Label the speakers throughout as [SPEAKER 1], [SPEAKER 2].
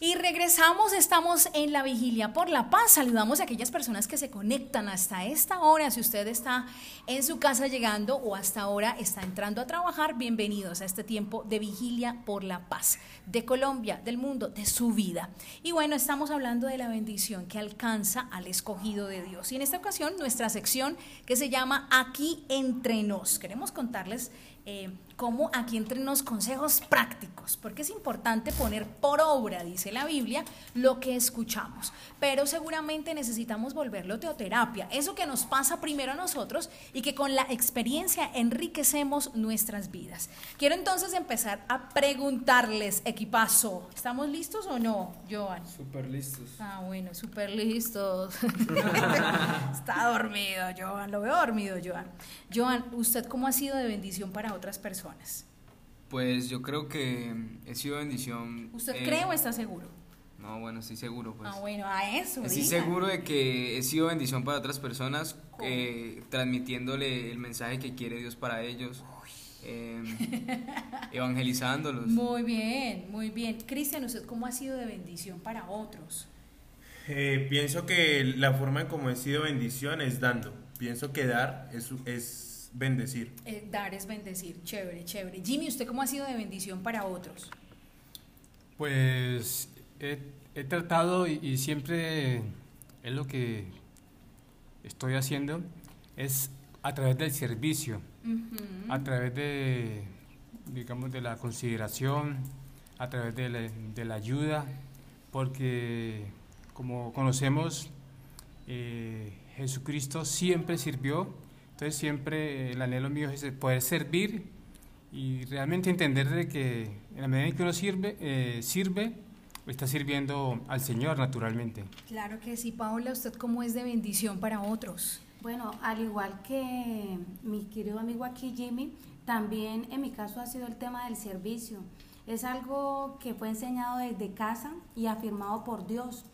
[SPEAKER 1] Y regresamos, estamos en la vigilia por la paz. Saludamos a aquellas personas que se conectan hasta esta hora. Si usted está en su casa llegando o hasta ahora está entrando a trabajar, bienvenidos a este tiempo de vigilia por la paz de Colombia, del mundo, de su vida. Y bueno, estamos hablando de la bendición que alcanza al escogido de Dios. Y en esta ocasión, nuestra sección que se llama Aquí entre nos. Queremos contarles eh, como aquí entre unos consejos prácticos, porque es importante poner por obra, dice la Biblia, lo que escuchamos. Pero seguramente necesitamos volverlo teoterapia, eso que nos pasa primero a nosotros y que con la experiencia enriquecemos nuestras vidas. Quiero entonces empezar a preguntarles, equipazo, ¿estamos listos o no, Joan?
[SPEAKER 2] Súper listos.
[SPEAKER 1] Ah, bueno, súper listos. Está dormido, Joan, lo veo dormido, Joan. Joan, ¿usted cómo ha sido de bendición para otras personas?
[SPEAKER 2] Pues yo creo que he sido bendición.
[SPEAKER 1] ¿Usted
[SPEAKER 2] eh,
[SPEAKER 1] cree o está seguro?
[SPEAKER 2] No, bueno, estoy seguro, pues.
[SPEAKER 1] Ah, bueno, a eso.
[SPEAKER 2] Estoy
[SPEAKER 1] diga.
[SPEAKER 2] seguro de que he sido bendición para otras personas, eh, transmitiéndole el mensaje que quiere Dios para ellos, eh, evangelizándolos.
[SPEAKER 1] Muy bien, muy bien. Cristian, ¿usted cómo ha sido de bendición para otros?
[SPEAKER 3] Eh, pienso que la forma en cómo he sido bendición es dando. Pienso que dar es, es bendecir.
[SPEAKER 1] Eh, dar es bendecir, chévere, chévere. Jimmy, ¿usted cómo ha sido de bendición para otros?
[SPEAKER 4] Pues he, he tratado y, y siempre es lo que estoy haciendo, es a través del servicio, a través de, digamos, de la consideración, a través de la, de la ayuda, porque como conocemos, eh, Jesucristo siempre sirvió, entonces siempre el anhelo mío es poder servir y realmente entender de que en la medida en que uno sirve, eh, sirve, está sirviendo al Señor naturalmente.
[SPEAKER 1] Claro que sí, Paola, ¿usted cómo es de bendición para otros?
[SPEAKER 5] Bueno, al igual que mi querido amigo aquí, Jimmy, también en mi caso ha sido el tema del servicio. Es algo que fue enseñado desde casa y afirmado por Dios.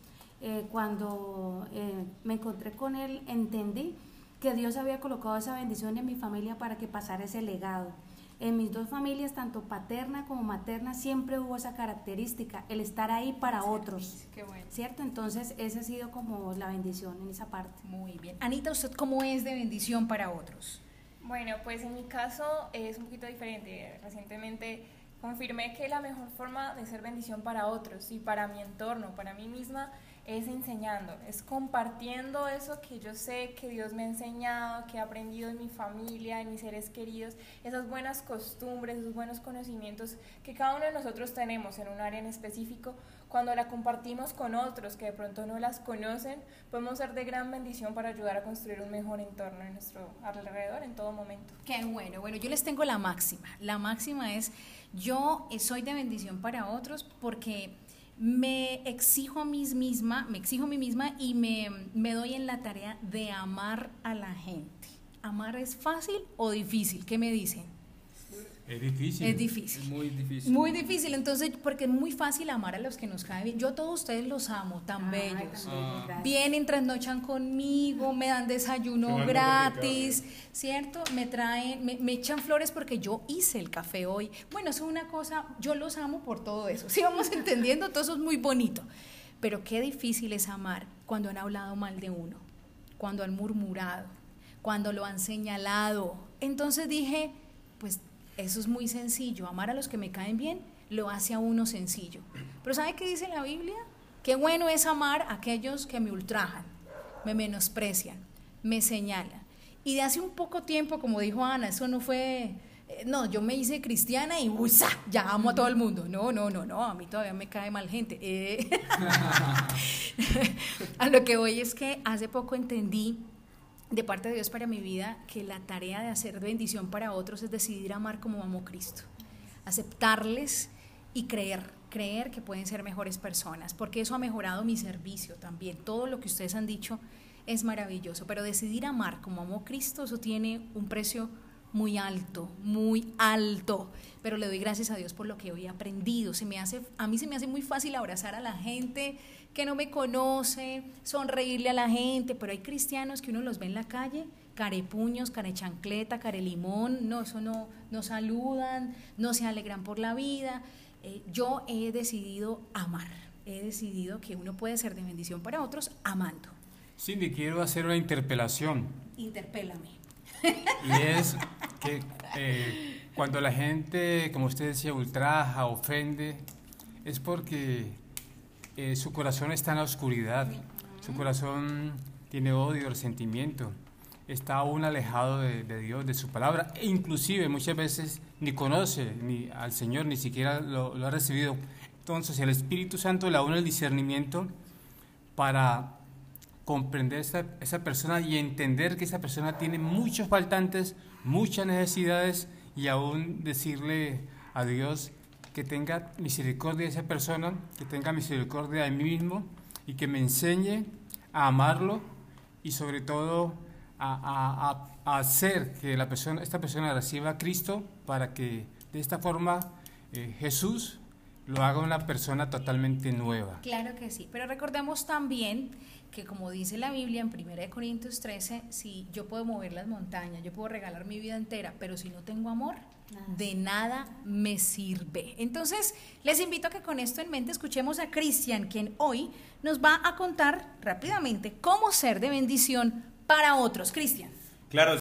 [SPEAKER 5] Eh, cuando eh, me encontré con él, entendí que Dios había colocado esa bendición en mi familia para que pasara ese legado. En mis dos familias, tanto paterna como materna, siempre hubo esa característica, el estar ahí para otros.
[SPEAKER 1] Qué bueno.
[SPEAKER 5] ¿Cierto? Entonces, esa ha sido como la bendición en esa parte.
[SPEAKER 1] Muy bien. Anita, ¿usted cómo es de bendición para otros?
[SPEAKER 6] Bueno, pues en mi caso es un poquito diferente. Recientemente confirmé que la mejor forma de ser bendición para otros y para mi entorno, para mí misma, es enseñando, es compartiendo eso que yo sé que Dios me ha enseñado, que he aprendido en mi familia, en mis seres queridos, esas buenas costumbres, esos buenos conocimientos que cada uno de nosotros tenemos en un área en específico. Cuando la compartimos con otros que de pronto no las conocen, podemos ser de gran bendición para ayudar a construir un mejor entorno en nuestro alrededor en todo momento.
[SPEAKER 1] Qué bueno. Bueno, yo les tengo la máxima. La máxima es, yo eh, soy de bendición para otros porque me exijo a mí misma, me exijo a mí misma y me, me doy en la tarea de amar a la gente. ¿Amar es fácil o difícil? ¿Qué me dicen?
[SPEAKER 4] Es difícil.
[SPEAKER 1] Es difícil.
[SPEAKER 2] Es muy difícil.
[SPEAKER 1] Muy difícil, entonces, porque es muy fácil amar a los que nos caen bien. Yo a todos ustedes los amo, tan
[SPEAKER 5] Ay,
[SPEAKER 1] bellos.
[SPEAKER 5] gracias.
[SPEAKER 1] Vienen, trasnochan conmigo, me dan desayuno gratis, ¿cierto? Me traen, me, me echan flores porque yo hice el café hoy. Bueno, eso es una cosa, yo los amo por todo eso. Si vamos entendiendo, todo eso es muy bonito. Pero qué difícil es amar cuando han hablado mal de uno, cuando han murmurado, cuando lo han señalado. Entonces dije, eso es muy sencillo. Amar a los que me caen bien lo hace a uno sencillo. Pero ¿sabe qué dice la Biblia? Qué bueno es amar a aquellos que me ultrajan, me menosprecian, me señalan. Y de hace un poco tiempo, como dijo Ana, eso no fue, eh, no, yo me hice cristiana y uy, ¡za! ya amo a todo el mundo. No, no, no, no, a mí todavía me cae mal gente. Eh, a lo que voy es que hace poco entendí de parte de Dios para mi vida que la tarea de hacer bendición para otros es decidir amar como amó Cristo, aceptarles y creer, creer que pueden ser mejores personas, porque eso ha mejorado mi servicio también. Todo lo que ustedes han dicho es maravilloso, pero decidir amar como amó Cristo, eso tiene un precio muy alto, muy alto, pero le doy gracias a Dios por lo que hoy he aprendido. Se me hace, a mí se me hace muy fácil abrazar a la gente que no me conoce, sonreírle a la gente, pero hay cristianos que uno los ve en la calle, carepuños, carechancleta, carelimón, no, eso no, no saludan, no se alegran por la vida. Eh, yo he decidido amar, he decidido que uno puede ser de bendición para otros amando.
[SPEAKER 4] Cindy, quiero hacer una interpelación.
[SPEAKER 1] Interpélame.
[SPEAKER 4] Y es que eh, cuando la gente, como usted decía, ultraja, ofende, es porque eh, su corazón está en la oscuridad, su corazón tiene odio, resentimiento, está aún alejado de, de Dios, de su palabra, e inclusive muchas veces ni conoce ni al Señor, ni siquiera lo, lo ha recibido. Entonces el Espíritu Santo le da uno el discernimiento para comprender esa, esa persona y entender que esa persona tiene muchos faltantes, muchas necesidades y aún decirle a Dios que tenga misericordia de esa persona, que tenga misericordia de mí mismo y que me enseñe a amarlo y sobre todo a, hacer que esta persona reciba a Cristo para que de esta forma eh, Jesús lo haga una persona totalmente nueva.
[SPEAKER 1] Claro que sí, pero recordemos también que como dice la Biblia en 1 Corintios 13, si yo puedo mover las montañas, yo puedo regalar mi vida entera, pero si no tengo amor,
[SPEAKER 5] Nada.
[SPEAKER 1] de nada me sirve. Entonces, les invito a que con esto en mente escuchemos a Cristian, quien hoy nos va a contar rápidamente cómo ser de bendición para otros. Cristian.
[SPEAKER 3] Claro.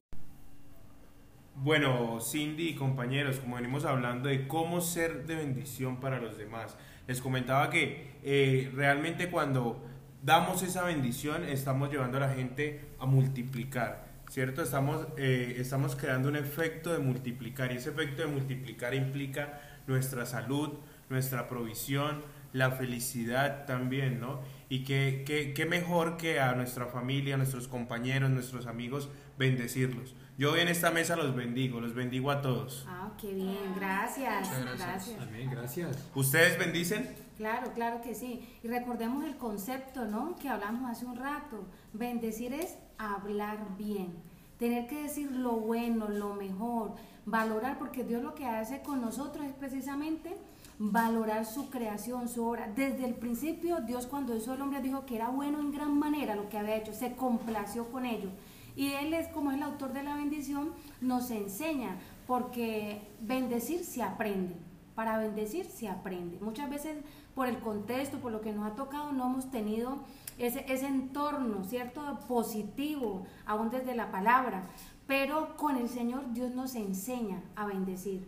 [SPEAKER 3] Bueno, Cindy y compañeros, como venimos hablando de cómo ser de bendición para los demás, les comentaba que eh, realmente cuando damos esa bendición estamos llevando a la gente a multiplicar, ¿cierto? Estamos, eh, estamos creando un efecto de multiplicar y ese efecto de multiplicar implica nuestra salud, nuestra provisión, la felicidad también, ¿no? Y qué, mejor que a nuestra familia, a nuestros compañeros, nuestros amigos, bendecirlos. Yo hoy en esta mesa los bendigo, los bendigo a todos.
[SPEAKER 5] Ah, qué bien, gracias.
[SPEAKER 2] Muchas gracias.
[SPEAKER 5] gracias.
[SPEAKER 4] Amén, gracias.
[SPEAKER 3] ¿Ustedes bendicen?
[SPEAKER 5] Claro, claro que sí. Y recordemos el concepto, ¿no? Que hablamos hace un rato. Bendecir es hablar bien. Tener que decir lo bueno, lo mejor, valorar, porque Dios lo que hace con nosotros es precisamente valorar su creación, su obra. Desde el principio, Dios cuando hizo al hombre dijo que era bueno en gran manera lo que había hecho, se complació con ello. Y Él es como es el autor de la bendición, nos enseña, porque bendecir se aprende. Para bendecir se aprende. Muchas veces por el contexto, por lo que nos ha tocado, no hemos tenido ese, entorno, ¿cierto? Positivo, aún desde la palabra. Pero con el Señor Dios nos enseña a bendecir.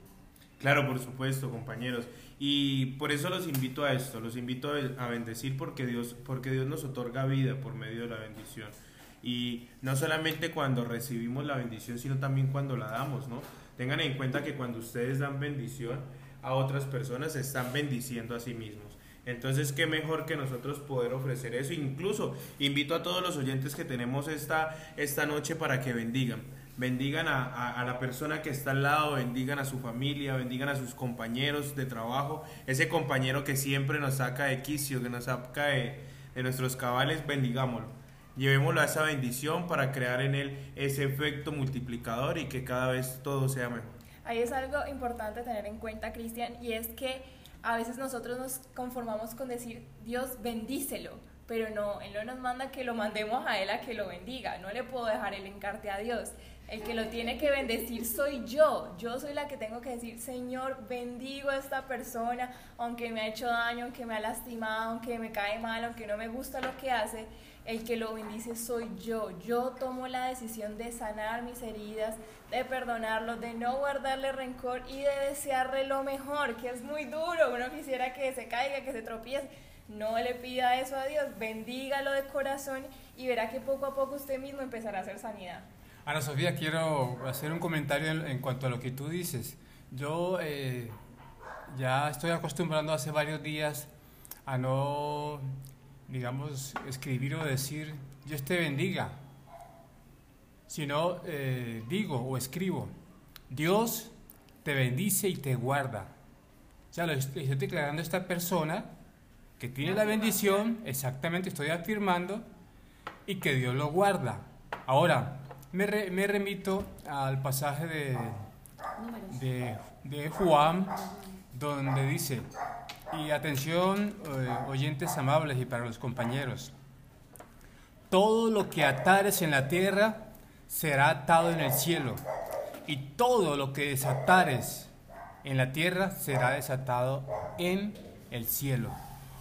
[SPEAKER 3] Claro, por supuesto, compañeros. Y por eso los invito a esto, los invito a bendecir porque Dios, porque Dios nos otorga vida por medio de la bendición. Y no solamente cuando recibimos la bendición, sino también cuando la damos, ¿no? Tengan en cuenta que cuando ustedes dan bendición a otras personas, se están bendiciendo a sí mismos. Entonces, qué mejor que nosotros poder ofrecer eso. Incluso invito a todos los oyentes que tenemos esta, esta noche para que bendigan. Bendigan a, a- a la persona que está al lado, bendigan a su familia, bendigan a sus compañeros de trabajo, ese compañero que siempre nos saca de quicio, que nos saca de, de nuestros cabales, bendigámoslo. Llevémoslo a esa bendición para crear en él ese efecto multiplicador y que cada vez todo sea mejor.
[SPEAKER 6] Ahí es algo importante tener en cuenta, Cristian, y es que a veces nosotros nos conformamos con decir, Dios bendícelo, pero no, Él no nos manda que lo mandemos a Él a que lo bendiga, no le puedo dejar el encarte a Dios. El que lo tiene que bendecir soy yo, yo soy la que tengo que decir, Señor, bendigo a esta persona, aunque me ha hecho daño, aunque me ha lastimado, aunque me cae mal, aunque no me gusta lo que hace, el que lo bendice soy yo. Yo tomo la decisión de sanar mis heridas, de perdonarlo, de no guardarle rencor y de desearle lo mejor, que es muy duro. Uno quisiera que se caiga, que se tropiece. No le pida eso a Dios, bendígalo de corazón y verá que poco a poco usted mismo empezará a hacer sanidad.
[SPEAKER 4] Ana Sofía, quiero hacer un comentario en, en cuanto a lo que tú dices. Yo eh, ya estoy acostumbrando hace varios días a no, digamos, escribir o decir, Dios te bendiga, sino eh, digo o escribo, Dios te bendice y te guarda. O sea, lo estoy, declarando a esta persona que tiene la bendición, exactamente estoy afirmando, y que Dios lo guarda. Ahora, me, re- me remito al pasaje de, de, de Juan, donde dice, y atención eh, oyentes amables y para los compañeros, todo lo que atares en la tierra será atado en el cielo, y todo lo que desatares en la tierra será desatado en el cielo.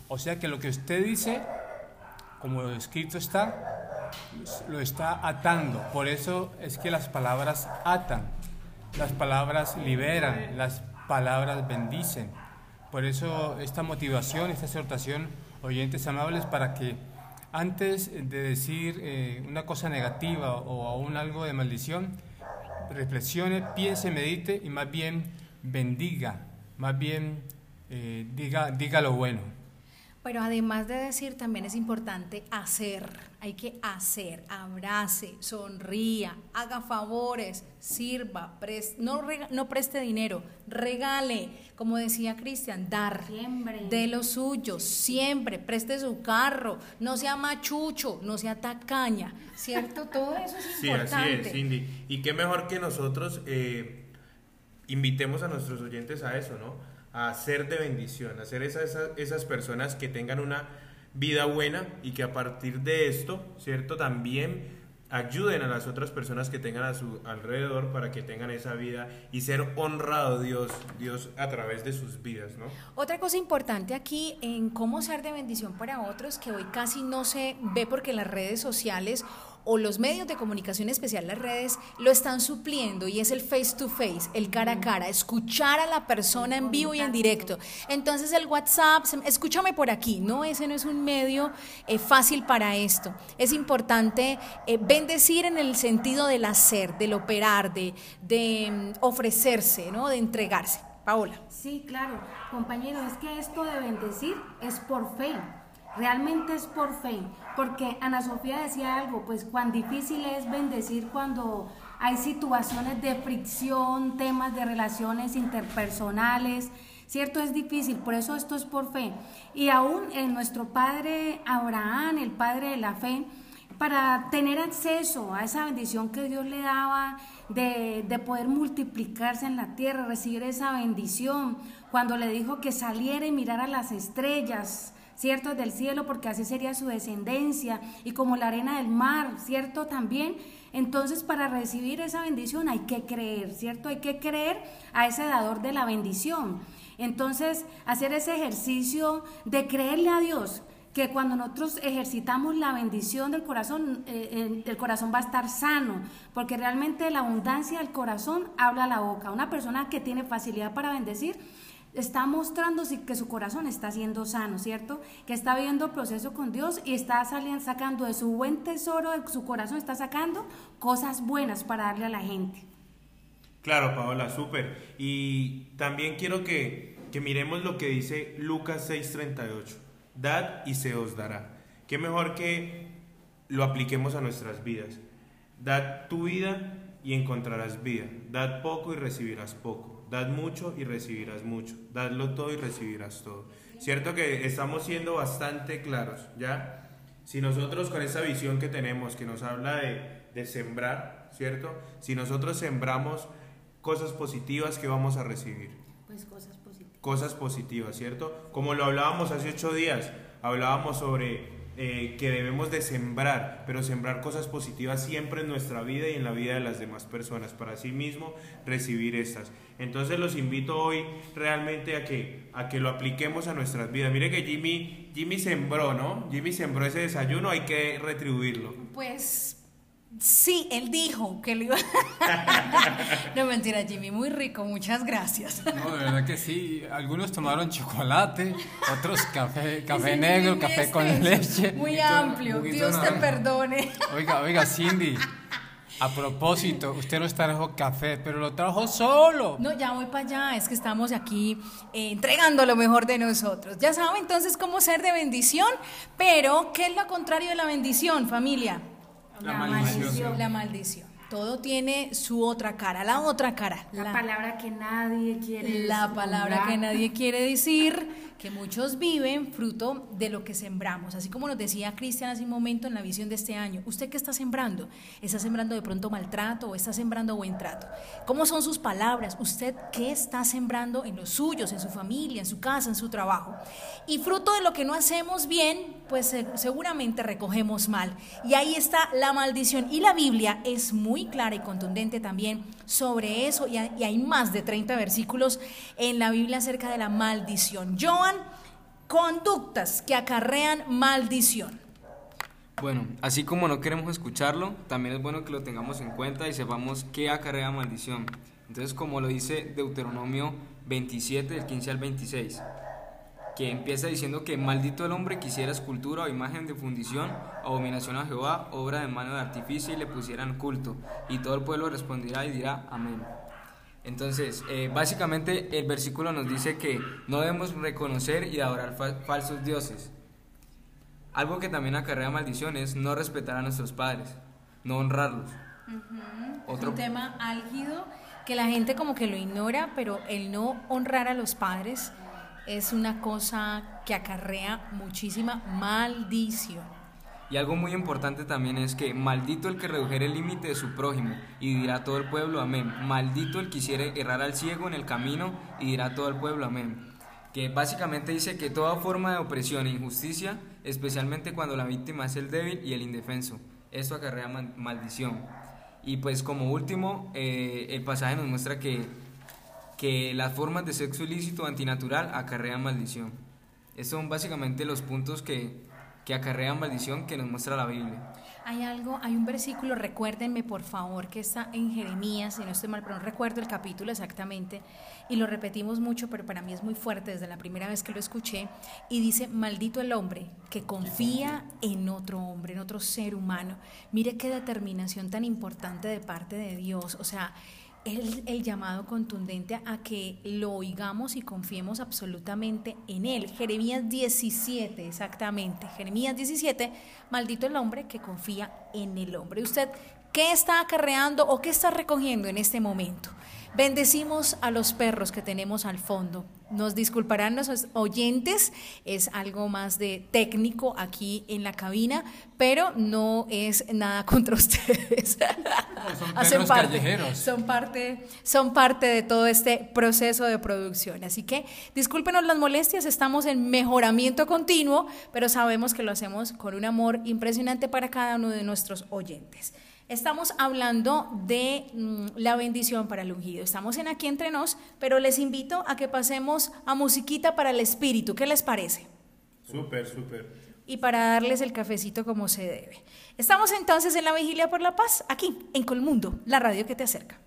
[SPEAKER 4] O sea que lo que usted dice, como escrito está, lo está atando. Por eso es que las palabras atan, las palabras liberan, las palabras bendicen. Por eso esta motivación, esta exhortación, oyentes amables, para que antes de decir eh, una cosa negativa o aún algo de maldición, reflexione, piense, medite y más bien bendiga, más bien eh, diga, diga lo bueno.
[SPEAKER 1] Pero además de decir, también es importante hacer. Hay que hacer, abrace, sonría, haga favores, sirva, no, no preste dinero, regale, como decía Cristian, dar de lo suyo, siempre, preste su carro, no sea machucho, no sea tacaña, ¿cierto? Todo eso es importante.
[SPEAKER 3] Sí, así es, Cindy. Y qué mejor que nosotros eh, invitemos a nuestros oyentes a eso, ¿no? A ser de bendición, a ser esas, esas personas que tengan una vida buena y que a partir de esto, ¿cierto? También ayuden a las otras personas que tengan a su alrededor para que tengan esa vida y ser honrado Dios, Dios a través de sus vidas, ¿no?
[SPEAKER 1] Otra cosa importante aquí en cómo ser de bendición para otros que hoy casi no se ve porque las redes sociales o los medios de comunicación especial, las redes, lo están supliendo y es el face to face, el cara a cara, escuchar a la persona en vivo y en directo. Entonces el WhatsApp, escúchame por aquí, no, ese no es un medio eh, fácil para esto. Es importante eh, bendecir en el sentido del hacer, del operar, de, mm, ofrecerse, ¿no? de entregarse. Paola.
[SPEAKER 5] Sí, claro, compañero, es que esto de bendecir es por fe. Realmente es por fe, porque Ana Sofía decía algo, pues cuán difícil es bendecir cuando hay situaciones de fricción, temas de relaciones interpersonales, ¿cierto? Es difícil, por eso esto es por fe. Y aún en nuestro padre Abraham, el padre de la fe, para tener acceso a esa bendición que Dios le daba de, de, poder multiplicarse en la tierra, recibir esa bendición, cuando le dijo que saliera y mirara las estrellas, ¿cierto? Del cielo, porque así sería su descendencia, y como la arena del mar, ¿cierto? También. Entonces, para recibir esa bendición hay que creer, ¿cierto? Hay que creer a ese dador de la bendición. Entonces, hacer ese ejercicio de creerle a Dios, que cuando nosotros ejercitamos la bendición del corazón, eh, el corazón va a estar sano, porque realmente la abundancia del corazón habla la boca. Una persona que tiene facilidad para bendecir, está mostrando que su corazón está siendo sano, ¿cierto? Que está viendo proceso con Dios y está saliendo, sacando de su buen tesoro, de su corazón, está sacando cosas buenas para darle a la gente.
[SPEAKER 3] Claro, Paola, súper. Y también quiero que, que miremos lo que dice Lucas 6:38. Dad y se os dará. Qué mejor que lo apliquemos a nuestras vidas. Dad tu vida y encontrarás vida. Dad poco y recibirás poco. Dad mucho y recibirás mucho. Dadlo todo y recibirás todo. Cierto que estamos siendo bastante claros, ¿ya? Si nosotros con esa visión que tenemos, que nos habla de, de sembrar, ¿cierto? Si nosotros sembramos cosas positivas, que vamos a recibir?
[SPEAKER 5] Cosas positivas.
[SPEAKER 3] ¿cierto? Como lo hablábamos hace ocho días, hablábamos sobre eh, que debemos de sembrar, pero sembrar cosas positivas siempre en nuestra vida y en la vida de las demás personas, para así mismo recibir estas. Entonces los invito hoy realmente a que, a que lo apliquemos a nuestras vidas. Mire que Jimmy, Jimmy sembró, ¿no? Jimmy sembró ese desayuno, hay que retribuirlo.
[SPEAKER 1] Pues Sí, él dijo que le iba. no mentira, Jimmy, muy rico, muchas gracias.
[SPEAKER 4] no, de verdad que sí. Algunos tomaron chocolate, otros café, café negro, café con leche.
[SPEAKER 1] Muy amplio, Dios te perdone.
[SPEAKER 4] Oiga, oiga, Cindy. A propósito, usted no trajo café, pero lo trajo solo.
[SPEAKER 1] No, ya voy para allá, es que estamos aquí eh, entregando lo mejor de nosotros. Ya saben entonces cómo ser de bendición, pero ¿qué es lo contrario de la bendición, familia?
[SPEAKER 3] La, maldición.
[SPEAKER 1] La maldición. Todo tiene su otra cara, la otra cara.
[SPEAKER 5] La, palabra que nadie quiere decir.
[SPEAKER 1] La palabra que nadie quiere decir que muchos viven fruto de lo que sembramos. Así como nos decía Cristian hace un momento en la visión de este año, ¿usted qué está sembrando? ¿Está sembrando de pronto maltrato o está sembrando buen trato? ¿Cómo son sus palabras? ¿Usted qué está sembrando en los suyos, en su familia, en su casa, en su trabajo? Y fruto de lo que no hacemos bien, pues seguramente recogemos mal. Y ahí está la maldición. Y la Biblia es muy clara y contundente también sobre eso. Y hay más de 30 versículos en la Biblia acerca de la maldición. Conductas que acarrean maldición.
[SPEAKER 2] Bueno, así como no queremos escucharlo, también es bueno que lo tengamos en cuenta y sepamos qué acarrea maldición. Entonces, como lo dice Deuteronomio 27, del 15 al 26, que empieza diciendo que maldito el hombre que hiciera escultura o imagen de fundición, abominación a Jehová, obra de mano de artificio y le pusieran culto. Y todo el pueblo responderá y dirá amén. Entonces, eh, básicamente el versículo nos dice que no debemos reconocer y adorar falsos dioses. Algo que también acarrea maldición es no respetar a nuestros padres, no honrarlos.
[SPEAKER 1] Otro Un tema álgido que la gente como que lo ignora, pero el no honrar a los padres es una cosa que acarrea muchísima maldición.
[SPEAKER 2] Y algo muy importante también es que maldito el que redujere el límite de su prójimo, y dirá todo el pueblo amén. Maldito el que quisiere errar al ciego en el camino, y dirá todo el pueblo amén. Que básicamente dice que toda forma de opresión e injusticia, especialmente cuando la víctima es el débil y el indefenso, esto acarrea maldición. Y pues como último, eh, el pasaje nos muestra que, que las formas de sexo ilícito antinatural acarrean maldición. Estos son básicamente los puntos que, que acarrean maldición que nos muestra la Biblia.
[SPEAKER 1] Hay algo, hay un versículo, recuérdenme por favor, que está en Jeremías, si no estoy mal, pero no recuerdo el capítulo exactamente, y lo repetimos mucho, pero para mí es muy fuerte desde la primera vez que lo escuché, y dice, maldito el hombre que confía en otro hombre, en otro ser humano. Mire qué determinación tan importante de parte de Dios, o sea, el, el, llamado contundente a que lo oigamos y confiemos absolutamente en Él. Jeremías 17, exactamente. Jeremías 17, maldito el hombre que confía en el hombre. ¿Usted qué está acarreando o qué está recogiendo en este momento? Bendecimos a los perros que tenemos al fondo. Nos disculparán los oyentes, es algo más de técnico aquí en la cabina, pero no es nada contra ustedes.
[SPEAKER 4] son Hacen
[SPEAKER 1] parte, Son parte, son parte de todo este proceso de producción. Así que discúlpenos las molestias, estamos en mejoramiento continuo, pero sabemos que lo hacemos con un amor impresionante para cada uno de nuestros oyentes. Estamos hablando de mm, la bendición para el ungido. Estamos en aquí entre nos, pero les invito a que pasemos a musiquita para el espíritu. ¿Qué les parece?
[SPEAKER 3] Súper, súper.
[SPEAKER 1] Y para darles el cafecito como se debe. Estamos entonces en la Vigilia por la Paz, aquí, en Colmundo, la radio que te acerca.